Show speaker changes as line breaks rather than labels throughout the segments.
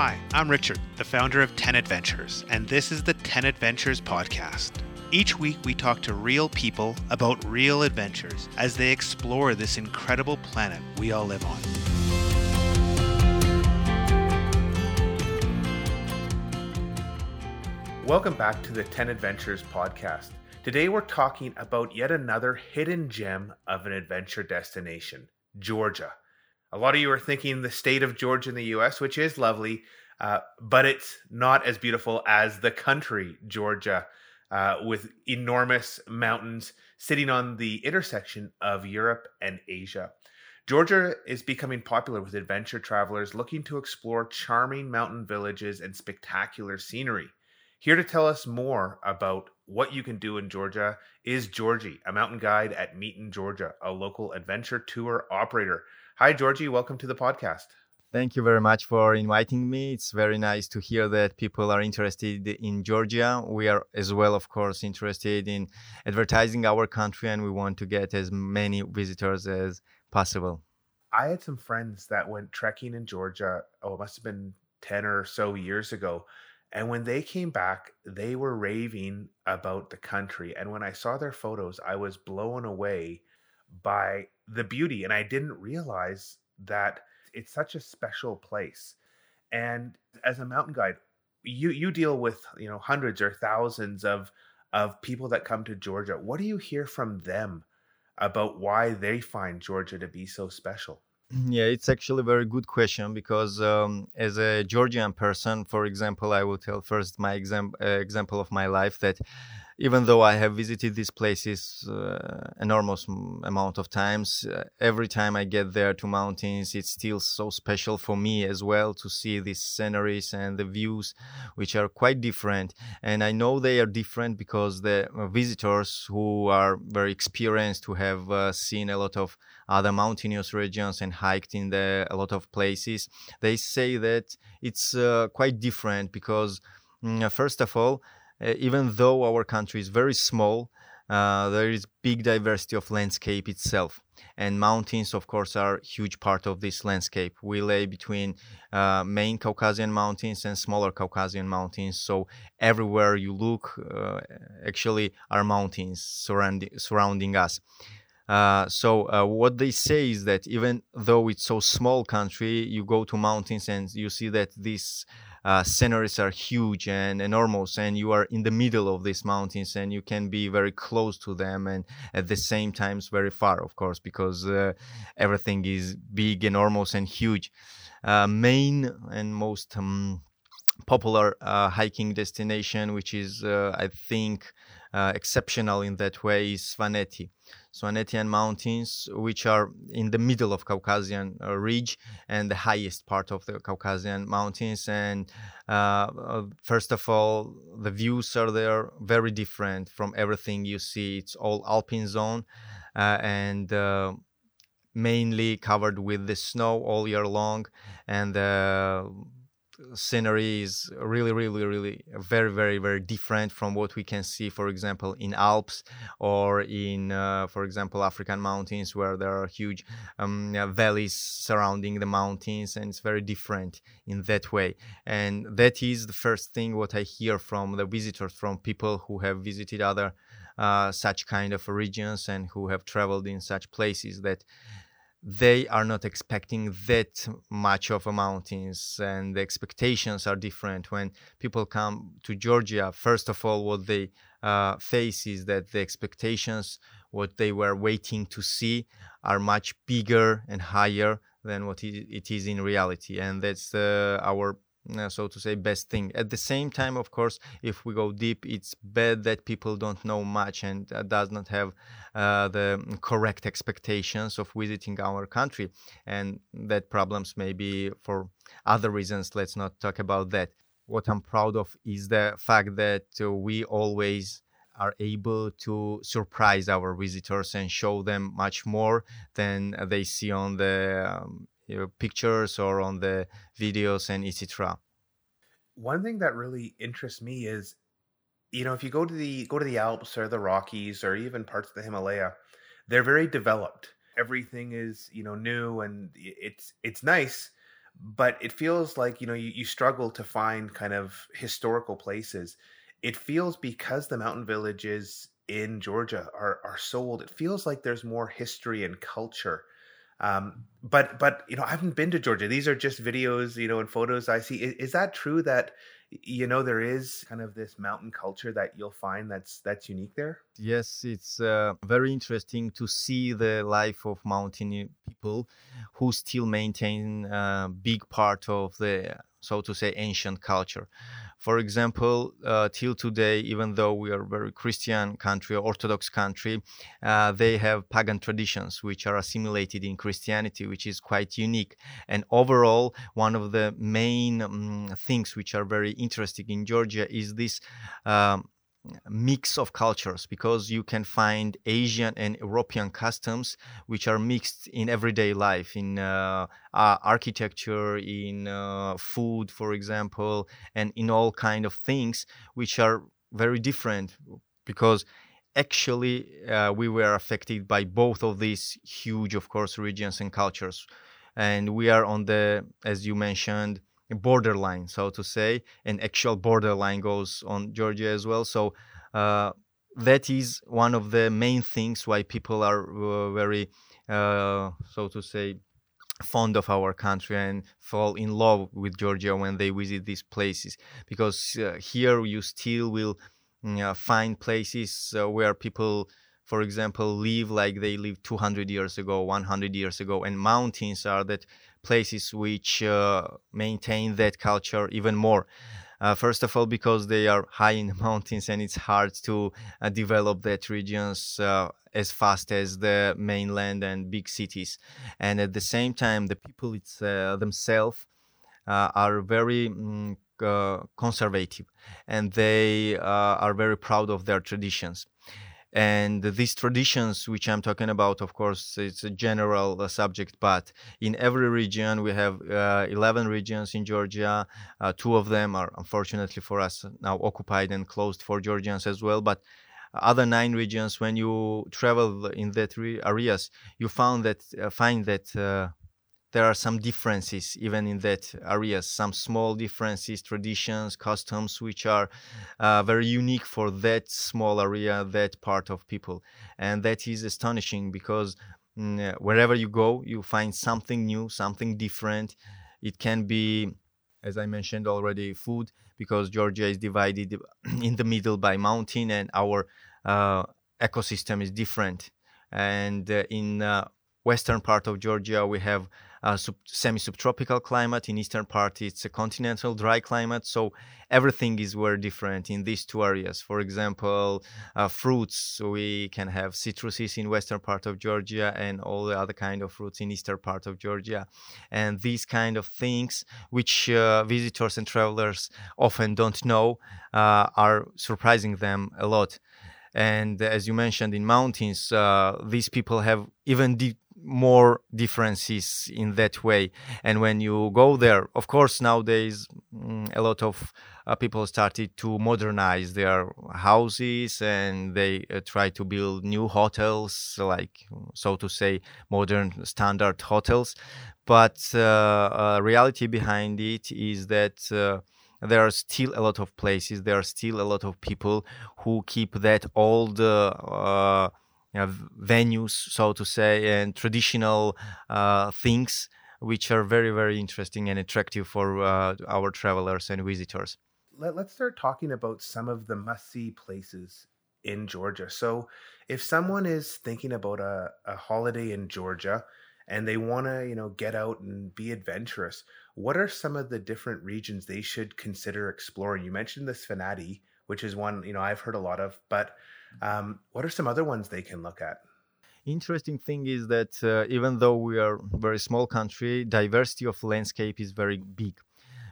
Hi, I'm Richard, the founder of 10 Adventures, and this is the 10 Adventures podcast. Each week, we talk to real people about real adventures as they explore this incredible planet we all live on. Welcome back to the 10 Adventures podcast. Today, we're talking about yet another hidden gem of an adventure destination Georgia. A lot of you are thinking the state of Georgia in the US, which is lovely, uh, but it's not as beautiful as the country, Georgia, uh, with enormous mountains sitting on the intersection of Europe and Asia. Georgia is becoming popular with adventure travelers looking to explore charming mountain villages and spectacular scenery. Here to tell us more about what you can do in Georgia is Giorgi, a mountain guide at Meetin, Georgia, a local adventure tour operator. Hi, Giorgi. Welcome to the podcast.
Thank you very much for inviting me. It's very nice to hear that people are interested in Georgia. We are as well, of course, interested in advertising our country and we want to get as many visitors as possible.
I had some friends that went trekking in Georgia. Oh, it must have been 10 or so years ago. And when they came back, they were raving about the country. And when I saw their photos, I was blown away by the beauty and i didn't realize that it's such a special place. And as a mountain guide you you deal with you know hundreds or thousands of of people that come to georgia. What do you hear from them about why they find georgia to be so special?
Yeah it's actually a very good question because um, as a georgian person for example i will tell first my exam- uh, example of my life that even though I have visited these places uh, enormous amount of times, uh, every time I get there to mountains, it's still so special for me as well to see these sceneries and the views, which are quite different. And I know they are different because the uh, visitors who are very experienced, who have uh, seen a lot of other mountainous regions and hiked in the, a lot of places, they say that it's uh, quite different because. Mm, first of all, even though our country is very small, uh, there is big diversity of landscape itself. And mountains of course are huge part of this landscape. We lay between uh, main caucasian mountains and smaller caucasian mountains. So everywhere you look uh, actually are mountains surrounding surrounding us. Uh, so uh, what they say is that even though it's so small country you go to mountains and you see that this uh, sceneries are huge and enormous and you are in the middle of these mountains and you can be very close to them and at the same times very far of course because uh, everything is big enormous and huge uh, main and most um, popular uh, hiking destination which is uh, i think uh, exceptional in that way is Svaneti. Svanetian mountains, which are in the middle of Caucasian uh, ridge and the highest part of the Caucasian mountains. And uh, uh, first of all, the views are there very different from everything you see. It's all alpine zone uh, and uh, mainly covered with the snow all year long and scenery is really really really very very very different from what we can see for example in alps or in uh, for example african mountains where there are huge um, valleys surrounding the mountains and it's very different in that way. And that is the first thing what i hear from the visitors from people who have visited other uh, such kind of regions and who have traveled in such places that they are not expecting that much of a mountains and the expectations are different. When people come to georgia first of all what they uh, face is that the expectations what they were waiting to see are much bigger and higher than what it is in reality. And that's uh, our uh, so to say best thing. At the same time of course if we go deep it's bad that people don't know much and uh, does not have uh, the correct expectations of visiting our country. And that problems maybe for other reasons. Let's not talk about that. What i'm proud of is the fact that uh, we always are able to surprise our visitors and show them much more than they see on the um, you know, pictures or on the videos and etc.
One thing that really interests me is, you know, if you go to the go to the Alps or the Rockies or even parts of the Himalaya, they're very developed. Everything is you know new and it's it's nice, but it feels like you know you, you struggle to find kind of historical places. It feels because the mountain villages in Georgia are are so old. It feels like there's more history and culture. Um, but but you know I haven't been to Georgia. These are just videos, you know, and photos I see. Is, is that true that you know there is kind of this mountain culture that you'll find that's that's unique there
yes it's uh, very interesting to see the life of mountain people who still maintain a big part of the so to say ancient culture for example, uh, till today, even though we are a very Christian country, Orthodox country, uh, they have pagan traditions which are assimilated in Christianity, which is quite unique. And overall, one of the main um, things which are very interesting in Georgia is this. Um, mix of cultures because you can find Asian and European customs which are mixed in everyday life in uh, uh, architecture, in uh, food, for example, and in all kind of things which are very different because actually uh, we were affected by both of these huge, of course, regions and cultures, and we are on the, as you mentioned borderline, so to say, an actual borderline goes on Georgia as well. So uh, that is one of the main things why people are uh, very, uh, so to say, fond of our country and fall in love with Georgia when they visit these places because uh, here you still will mm, find places uh, where people for example live like they lived 200 years ago 100 years ago and mountains are that places which uh, maintain that culture even more. Uh, first of all, because they are high in the mountains and it's hard to uh, develop that regions uh, as fast as the mainland and big cities. And at the same time, the people it's, uh, themselves uh, are very mm, conservative and they are very proud of their traditions and these traditions which i'm talking about of course it's a general uh, subject but in every region we have uh, 11 regions in georgia. Uh, two of them are unfortunately for us now occupied and closed for georgians as well. But other nine regions when you travel in that re- areas you found that uh, find that uh, there are some differences even in that areas some small differences traditions customs which are uh, very unique for that small area that part of people. And that is astonishing because mm, wherever you go you find something new something different. It can be as i mentioned already food because georgia is divided in the middle by mountain and our uh, ecosystem is different. And uh, in uh, western part of georgia we have uh, sub- semi-subtropical climate. In eastern part, it's a continental dry climate. So everything is very different in these two areas. For example, uh, fruits we can have citruses in western part of Georgia and all the other kind of fruits in eastern part of Georgia. And these kind of things, which uh, visitors and travelers often don't know, uh, are surprising them a lot. And as you mentioned, in mountains, uh, these people have even deep more differences in that way. And when you go there, of course, nowadays mm, a lot of uh, people started to modernize their houses and they uh, try to build new hotels, like so to say, modern standard hotels. But uh, uh reality behind it is that uh, there are still a lot of places, there are still a lot of people who keep that old uh, you know, venues, so to say, and traditional uh, things, which are very, very interesting and attractive for uh, our travelers and visitors.
Let, us start talking about some of the must see places in Georgia. So, if someone is thinking about a, a holiday in Georgia and they want to, you know, get out and be adventurous, what are some of the different regions they should consider exploring? You mentioned the Svaneti, which is one, you know, I've heard a lot of, but um, what are some other ones they can look at?
Interesting thing is that uh, even though we are a very small country, diversity of landscape is very big.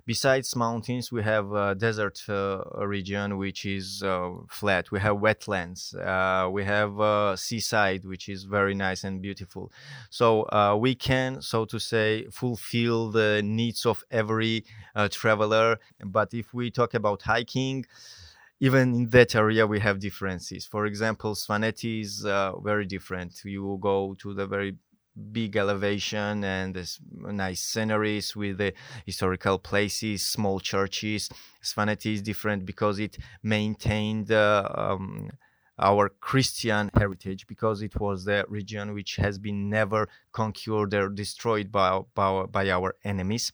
Besides mountains, we have a desert uh, region which is uh, flat. We have wetlands. Uh, we have a seaside which is very nice and beautiful. So uh, we can, so to say, fulfill the needs of every uh, traveler. But if we talk about hiking, even in that area we have differences for example svaneti is uh, very different you go to the very big elevation and this nice sceneries with the historical places, small churches. Svaneti is different because it maintained uh, um, our Christian heritage because it was the region which has been never conquered or destroyed by, by, by our enemies.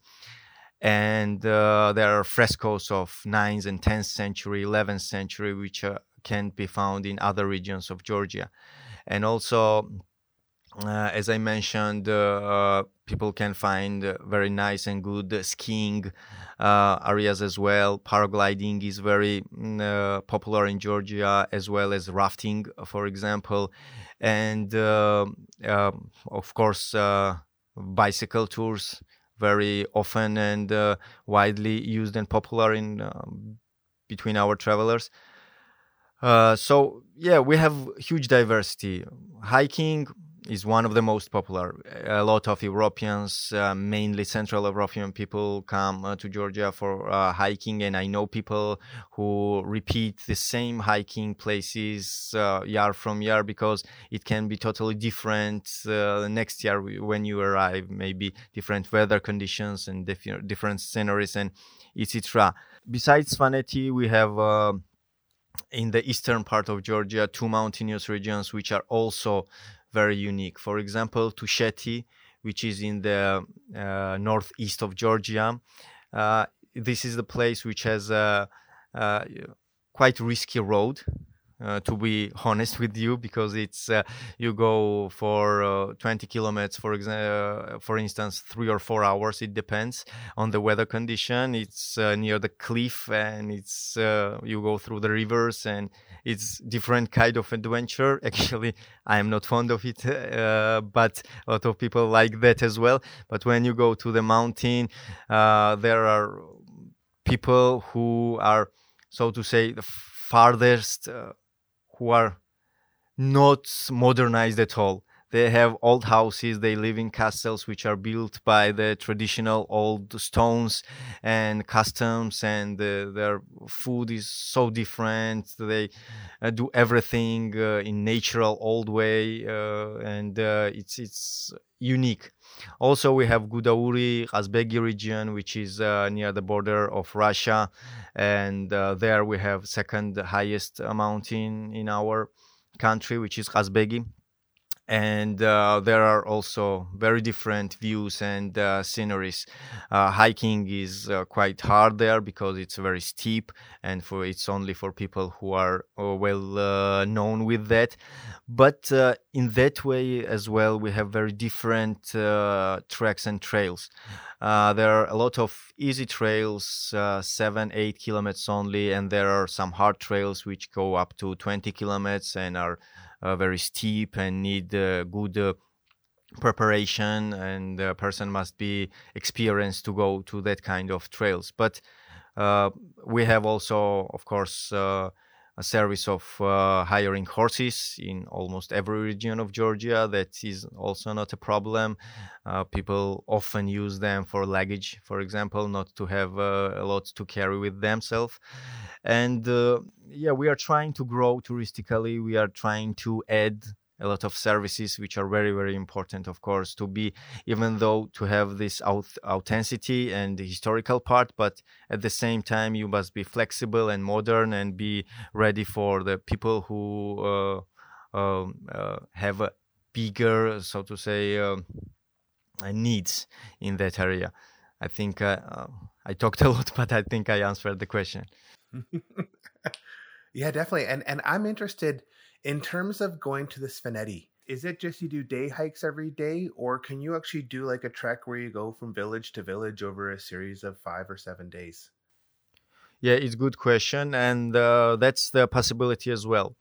And uh, there are frescoes of 9th and 10th century, 11th century, which uh, can be found in other regions of Georgia. And also, uh, as I mentioned, uh, uh, people can find very nice and good skiing areas as well. Paragliding is very mm, popular in Georgia, as well as rafting, for example, and um, of course, bicycle tours very often and uh, widely used and popular in uh, between our travelers. Uh, so yeah, we have huge diversity. Hiking is one of the most popular. A lot of Europeans, uh, mainly Central European people, come uh, to Georgia for uh, hiking, and I know people who repeat the same hiking places uh, year from year because it can be totally different uh, next year when you arrive. Maybe different weather conditions and diff- different sceneries and etc. Besides Svaneti, we have uh, in the eastern part of Georgia two mountainous regions which are also very unique. For example, Tusheti, which is in the uh, northeast of Georgia. Uh, this is the place which has a, a quite risky road uh, to be honest with you because it's uh, you go for uh, 20 kilometers for example uh, for instance three or four hours it depends on the weather condition. It's uh, near the cliff and it's uh, you go through the rivers and it's different kind of adventure. Actually i am not fond of it but a lot of people like that as well. But when you go to the mountain there are people who are so to say the farthest who are not modernized at all. They have old houses, they live in castles which are built by the traditional old stones and customs, and uh, their food is so different. They uh, do everything uh, in natural old way, uh, and uh, it's it's unique. Also, we have Gudauri, Kazbegi region, which is uh, near the border of Russia, and uh, there we have second highest mountain in our country, which is Kazbegi and uh, there are also very different views and uh, sceneries. Uh, hiking is uh, quite hard there because it's very steep, and for it's only for people who are uh, well uh, known with that. But in that way as well, we have very different tracks and trails. there are a lot of easy trails, seven, eight kilometers only, and there are some hard trails which go up to 20 kilometers and are very steep and need uh, good uh, preparation and the person must be experienced to go to that kind of trails. But uh, we have also of course uh, a service of uh, hiring horses in almost every region of Georgia. That is also not a problem. Uh, people often use them for luggage, for example, not to have uh, a lot to carry with themselves. And uh, yeah, we are trying to grow touristically. We are trying to add a lot of services which are very very important of course to be even though to have this authenticity and the historical part but at the same time you must be flexible and modern and be ready for the people who uh, um, uh, have a bigger so to say um, uh, needs in that area. I think uh, i talked a lot but i think i answered the question
yeah definitely and and i'm interested in terms of going to the Svaneti, is it just you do day hikes every day, or can you actually do like a trek where you go from village to village over a series of five or seven days?
Yeah, it's good question, and uh, that's the possibility as well.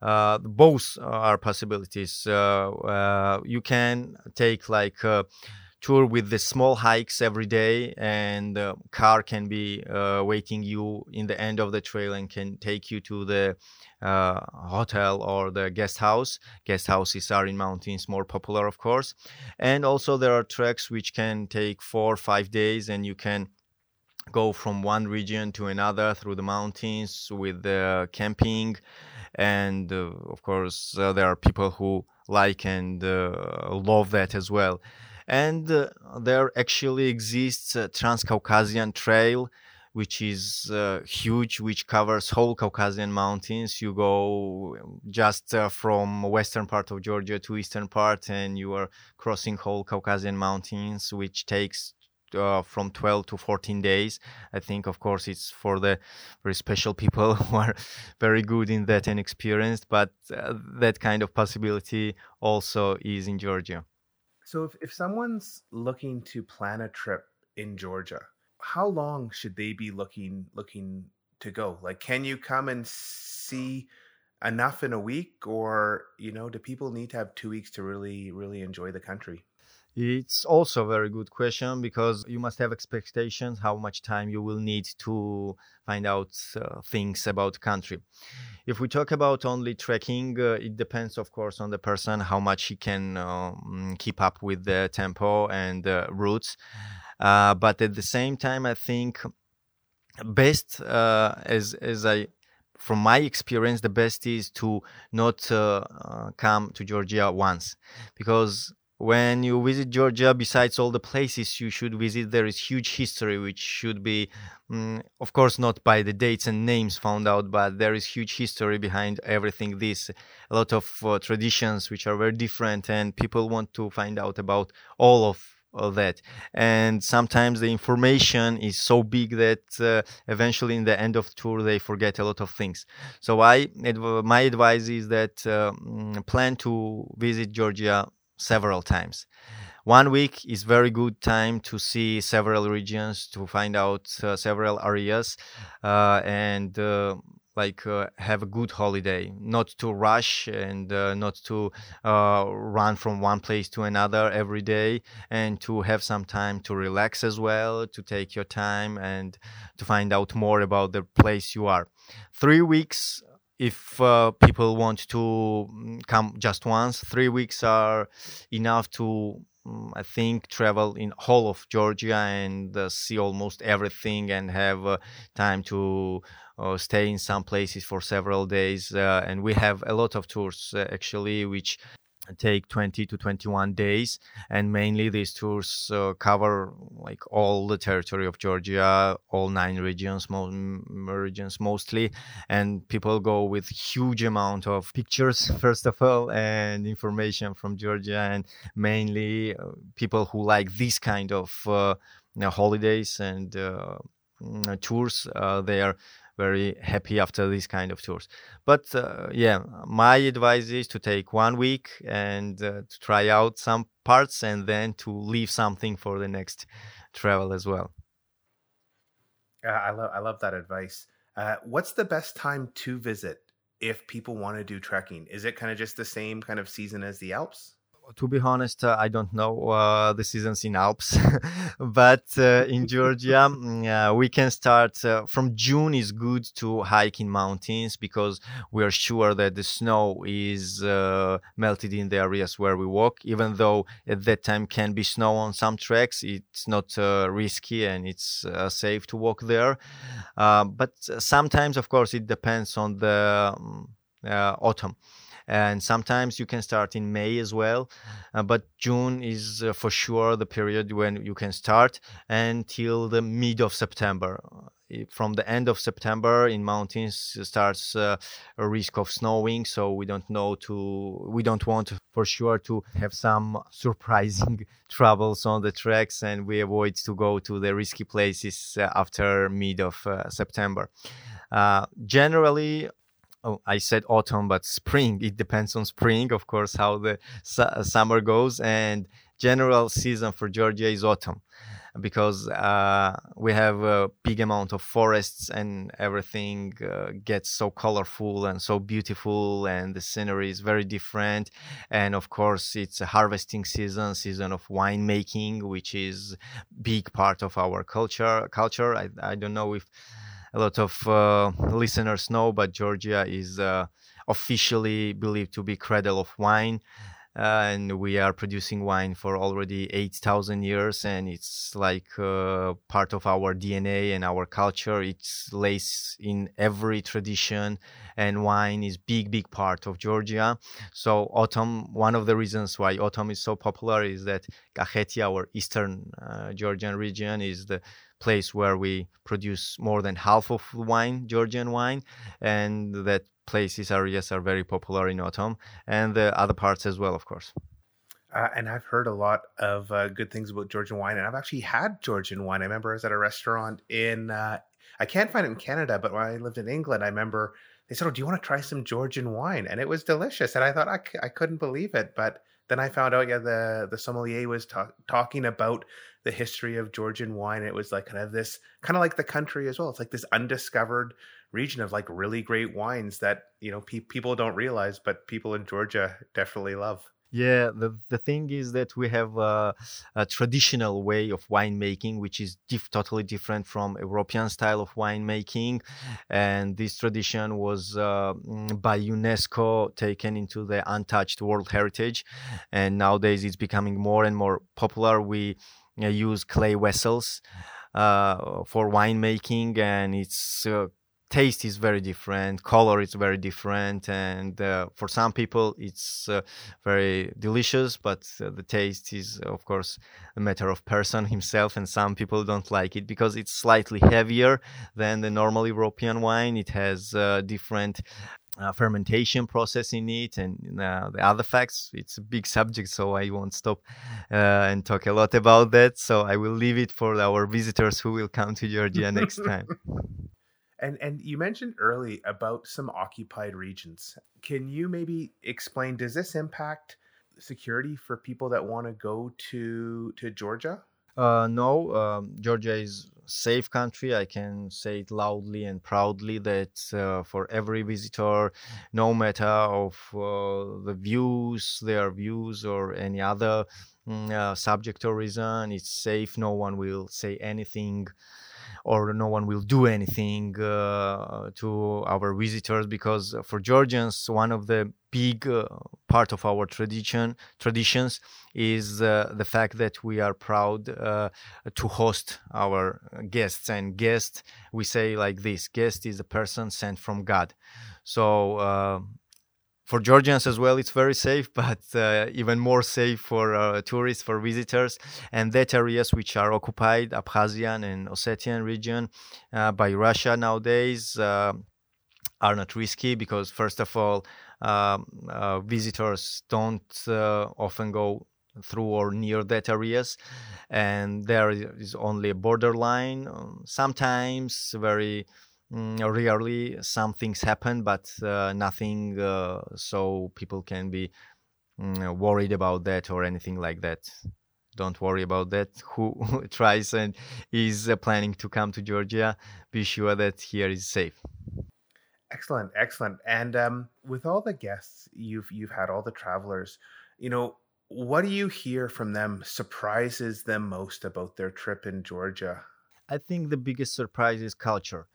Uh, both are possibilities. Uh, uh you can take like uh, tour with the small hikes every day and the car can be uh, waiting you in the end of the trail and can take you to the uh, hotel or the guest house. Guest houses are in mountains more popular of course. And also there are treks which can take four or five days and you can go from one region to another through the mountains with the camping. And uh, of course uh, there are people who like and uh, love that as well. And uh, there actually exists a Transcaucasian Trail, which is uh, huge, which covers whole Caucasian mountains. You go just uh, from western part of Georgia to eastern part, and you are crossing whole Caucasian mountains, which takes uh, from 12 to 14 days. I think, of course, it's for the very special people who are very good in that and experienced, but uh, that kind of possibility also is in Georgia.
So, if, if someone's looking to plan a trip in Georgia, how long should they be looking looking to go? Like, can you come and see enough in a week, or you know, do people need to have two weeks to really really enjoy the country?
It's also a very good question because you must have expectations how much time you will need to find out uh, things about country. If we talk about only trekking, uh, it depends, of course, on the person how much he can um, keep up with the tempo and uh, routes. But at the same time, I think best uh, as as I from my experience, the best is to not uh, uh, come to Georgia once, because when you visit Georgia, besides all the places you should visit, there is huge history, which should be, um, of course, not by the dates and names found out, but there is huge history behind everything. This a lot of uh, traditions which are very different, and people want to find out about all of all that. And sometimes the information is so big that uh, eventually, in the end of tour, they forget a lot of things. So I, my advice is that uh, plan to visit Georgia several times. One week is very good time to see several regions, to find out uh, several areas, uh, and uh, like uh, have a good holiday. Not to rush and uh, not to uh, run from one place to another every day, and to have some time to relax as well, to take your time and to find out more about the place you are. Three weeks if uh, people want to mm, come just once, three weeks are enough to, um, I think, travel in whole of Georgia and uh, see almost everything and have uh, time to uh, stay in some places for several days. Uh, and we have a lot of tours uh, actually, which take 20 to 21 days and mainly these tours uh, cover like all the territory of georgia all nine regions mo- regions mostly and people go with huge amount of pictures first of all and information from georgia and mainly uh, people who like this kind of uh, you know, holidays and uh, mm, tours uh, they are very happy after these kind of tours. But uh, yeah, my advice is to take one week and uh, to try out some parts and then to leave something for the next travel as well.
Yeah, I love I love that advice. Uh, what's the best time to visit if people want to do trekking? Is it kind of just the same kind of season as the Alps?
To be honest, uh, I don't know uh, the seasons in Alps, but uh, in Georgia, mm, we can start uh, from June. is good to hike in mountains because we are sure that the snow is uh, melted in the areas where we walk. Even though at that time can be snow on some tracks, it's not uh, risky and it's safe to walk there. but sometimes, of course, it depends on the um, autumn and sometimes you can start in May as well. Uh, but June is uh, for sure the period when you can start until the mid of September. From the end of September in mountains starts uh, a risk of snowing, so we don't know to we don't want for sure to have some surprising troubles on the tracks, and we avoid to go to the risky places uh, after mid of uh, September. Uh, generally, oh, I said autumn, but spring. It depends on spring, of course, how the su- summer goes. And general season for Georgia is autumn because uh, we have a big amount of forests and everything uh, gets so colorful and so beautiful and the scenery is very different and of course it's a harvesting season season of winemaking which is big part of our culture culture i, I don't know if a lot of uh, listeners know, but Georgia is uh, officially believed to be cradle of wine. uh, and we are producing wine for already 8000 years and it's like uh, part of our dna and our culture it's lays in every tradition and wine is big big part of georgia so autumn one of the reasons why autumn is so popular is that kakheti our eastern uh, georgian region is the place where we produce more than half of the wine georgian wine and that places areas are very popular in autumn and the other parts as well of course
uh, and I've heard a lot of uh, good things about Georgian wine, and I've actually had Georgian wine. I remember I was at a restaurant in, uh, I can't find it in Canada, but when I lived in England, I remember they said, "Oh, do you want to try some Georgian wine?" And it was delicious, and I thought I c- I couldn't believe it. But then I found out, yeah, the the sommelier was ta- talking about the history of Georgian wine. It was like kind of this, kind of like the country as well. It's like this undiscovered region of like really great wines that you know pe- people don't realize, but people in Georgia definitely love.
Yeah, the, the thing is that we have a, a traditional way of winemaking, which is dif- totally different from European style of winemaking. And this tradition was uh, mm, by UNESCO taken into the untouched World Heritage. And nowadays it's becoming more and more popular. We uh, use clay vessels uh, for winemaking, and it's uh, taste is very different color is very different and uh, for some people it's uh, very delicious but uh, the taste is of course a matter of person himself and some people don't like it because it's slightly heavier than the normal european wine. It has uh, different uh, fermentation process in it and uh, the other facts it's a big subject so i won't stop uh, and talk a lot about that. So i will leave it for our visitors who will come to georgia next time
and and you mentioned early about some occupied regions can you maybe explain does this impact security for people that want to go to to georgia
uh, no, um, Georgia is safe country. I can say it loudly and proudly that uh, for every visitor, no matter of uh, the views, their views or any other mm, uh, subject or reason, it's safe. No one will say anything or no one will do anything uh, to our visitors because for Georgians, one of the big uh, part of our tradition traditions is uh, the fact that we are proud to host our guests. And guest we say like this guest is a person sent from god. So for Georgians as well, it's very safe, but uh, even more safe for uh, tourists, for visitors. And that areas which are occupied, Abkhazian and Ossetian region, uh, by Russia nowadays, uh, are not risky because, first of all, um, uh, visitors don't uh, often go through or near that areas and there is only a borderline um, sometimes very Mm, rarely some things happen, but uh, nothing uh, so people can be mm, worried about that or anything like that. Don't worry about that. Who tries and is uh, planning to come to Georgia, be sure that here is safe.
Excellent, excellent. And um, with all the guests you've you've had, all the travelers, you know, what do you hear from them surprises them most about their trip in Georgia?
I think the biggest surprise is culture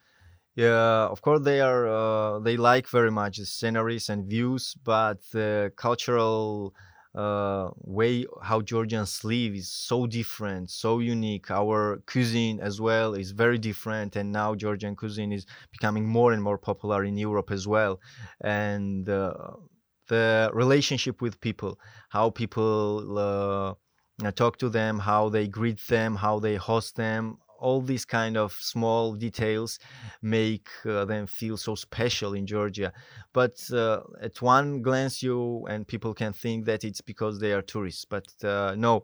yeah, of course they are. Uh, they like very much the sceneries and views, but the cultural uh, way how Georgians live is so different, so unique. Our cuisine as well is very different, and now Georgian cuisine is becoming more and more popular in Europe as well. And uh, the relationship with people, how people uh, talk to them, how they greet them, how they host them, all these kind of small details make uh, them feel so special in Georgia. But uh, at one glance, you and people can think that it's because they are tourists. But uh, no,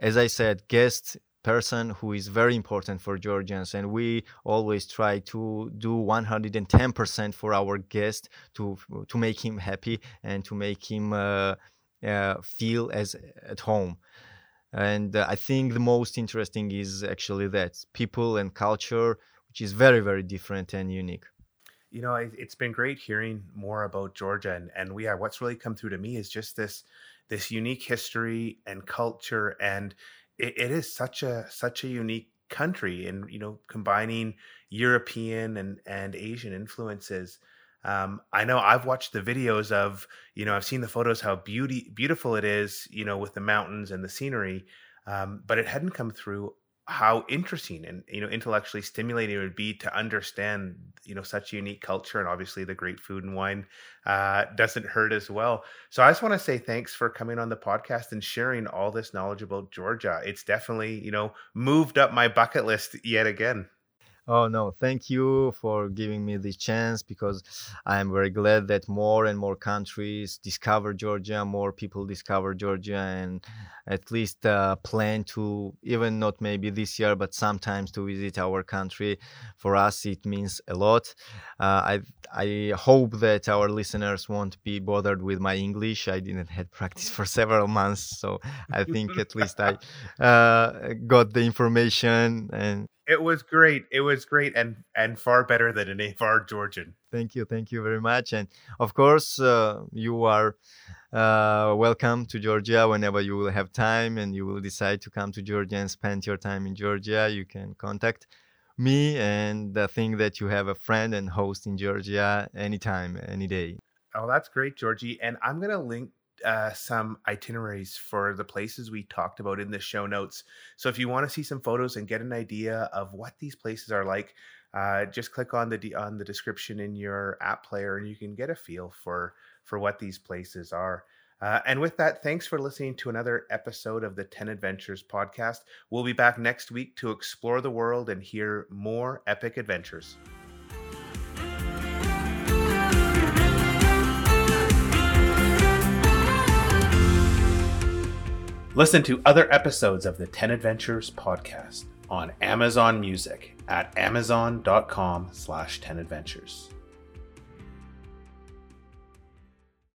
as I said, guest person who is very important for Georgians, and we always try to do 110% for our guest to to make him happy and to make him uh, uh, feel as at home and uh, i think the most interesting is actually that people and culture which is very very different and unique.
You know it's been great hearing more about georgia and and we are what's really come through to me is just this this unique history and culture and it, it is such a such a unique country and you know combining european and and asian influences Um, I know I've watched the videos of, you know, I've seen the photos how beauty beautiful it is, you know, with the mountains and the scenery, um, but it hadn't come through how interesting and you know intellectually stimulating it would be to understand you know such unique culture and obviously the great food and wine uh, doesn't hurt as well. So i just want to say thanks for coming on the podcast and sharing all this knowledge about georgia. It's definitely you know moved up my bucket list yet again
Oh no, thank you for giving me this chance because I am very glad that more and more countries discover Georgia, more people discover Georgia, and at least uh, plan to even not maybe this year, but sometimes to visit our country. For us, it means a lot. Uh, I I hope that our listeners won't be bothered with my English. I didn't have practice for several months, so I think at least I uh, got the information and
it was great. It was great and and far better than an AFAR Georgian.
Thank you, thank you very much. And of course, uh, you are uh, welcome to Georgia whenever you will have time and you will decide to come to Georgia and spend your time in Georgia. You can contact me and I think that you have a friend and host in Georgia anytime, any day.
Oh, that's great, Giorgi. And I'm going to link uh, some itineraries for the places we talked about in the show notes. So if you want to see some photos and get an idea of what these places are like, uh, just click on the on the description in your app player, and you can get a feel for for what these places are. Uh, and with that, thanks for listening to another episode of the 10 Adventures podcast. We'll be back next week to explore the world and hear more epic adventures. Listen to other episodes of the 10 Adventures podcast on Amazon Music at amazon.com slash 10adventures.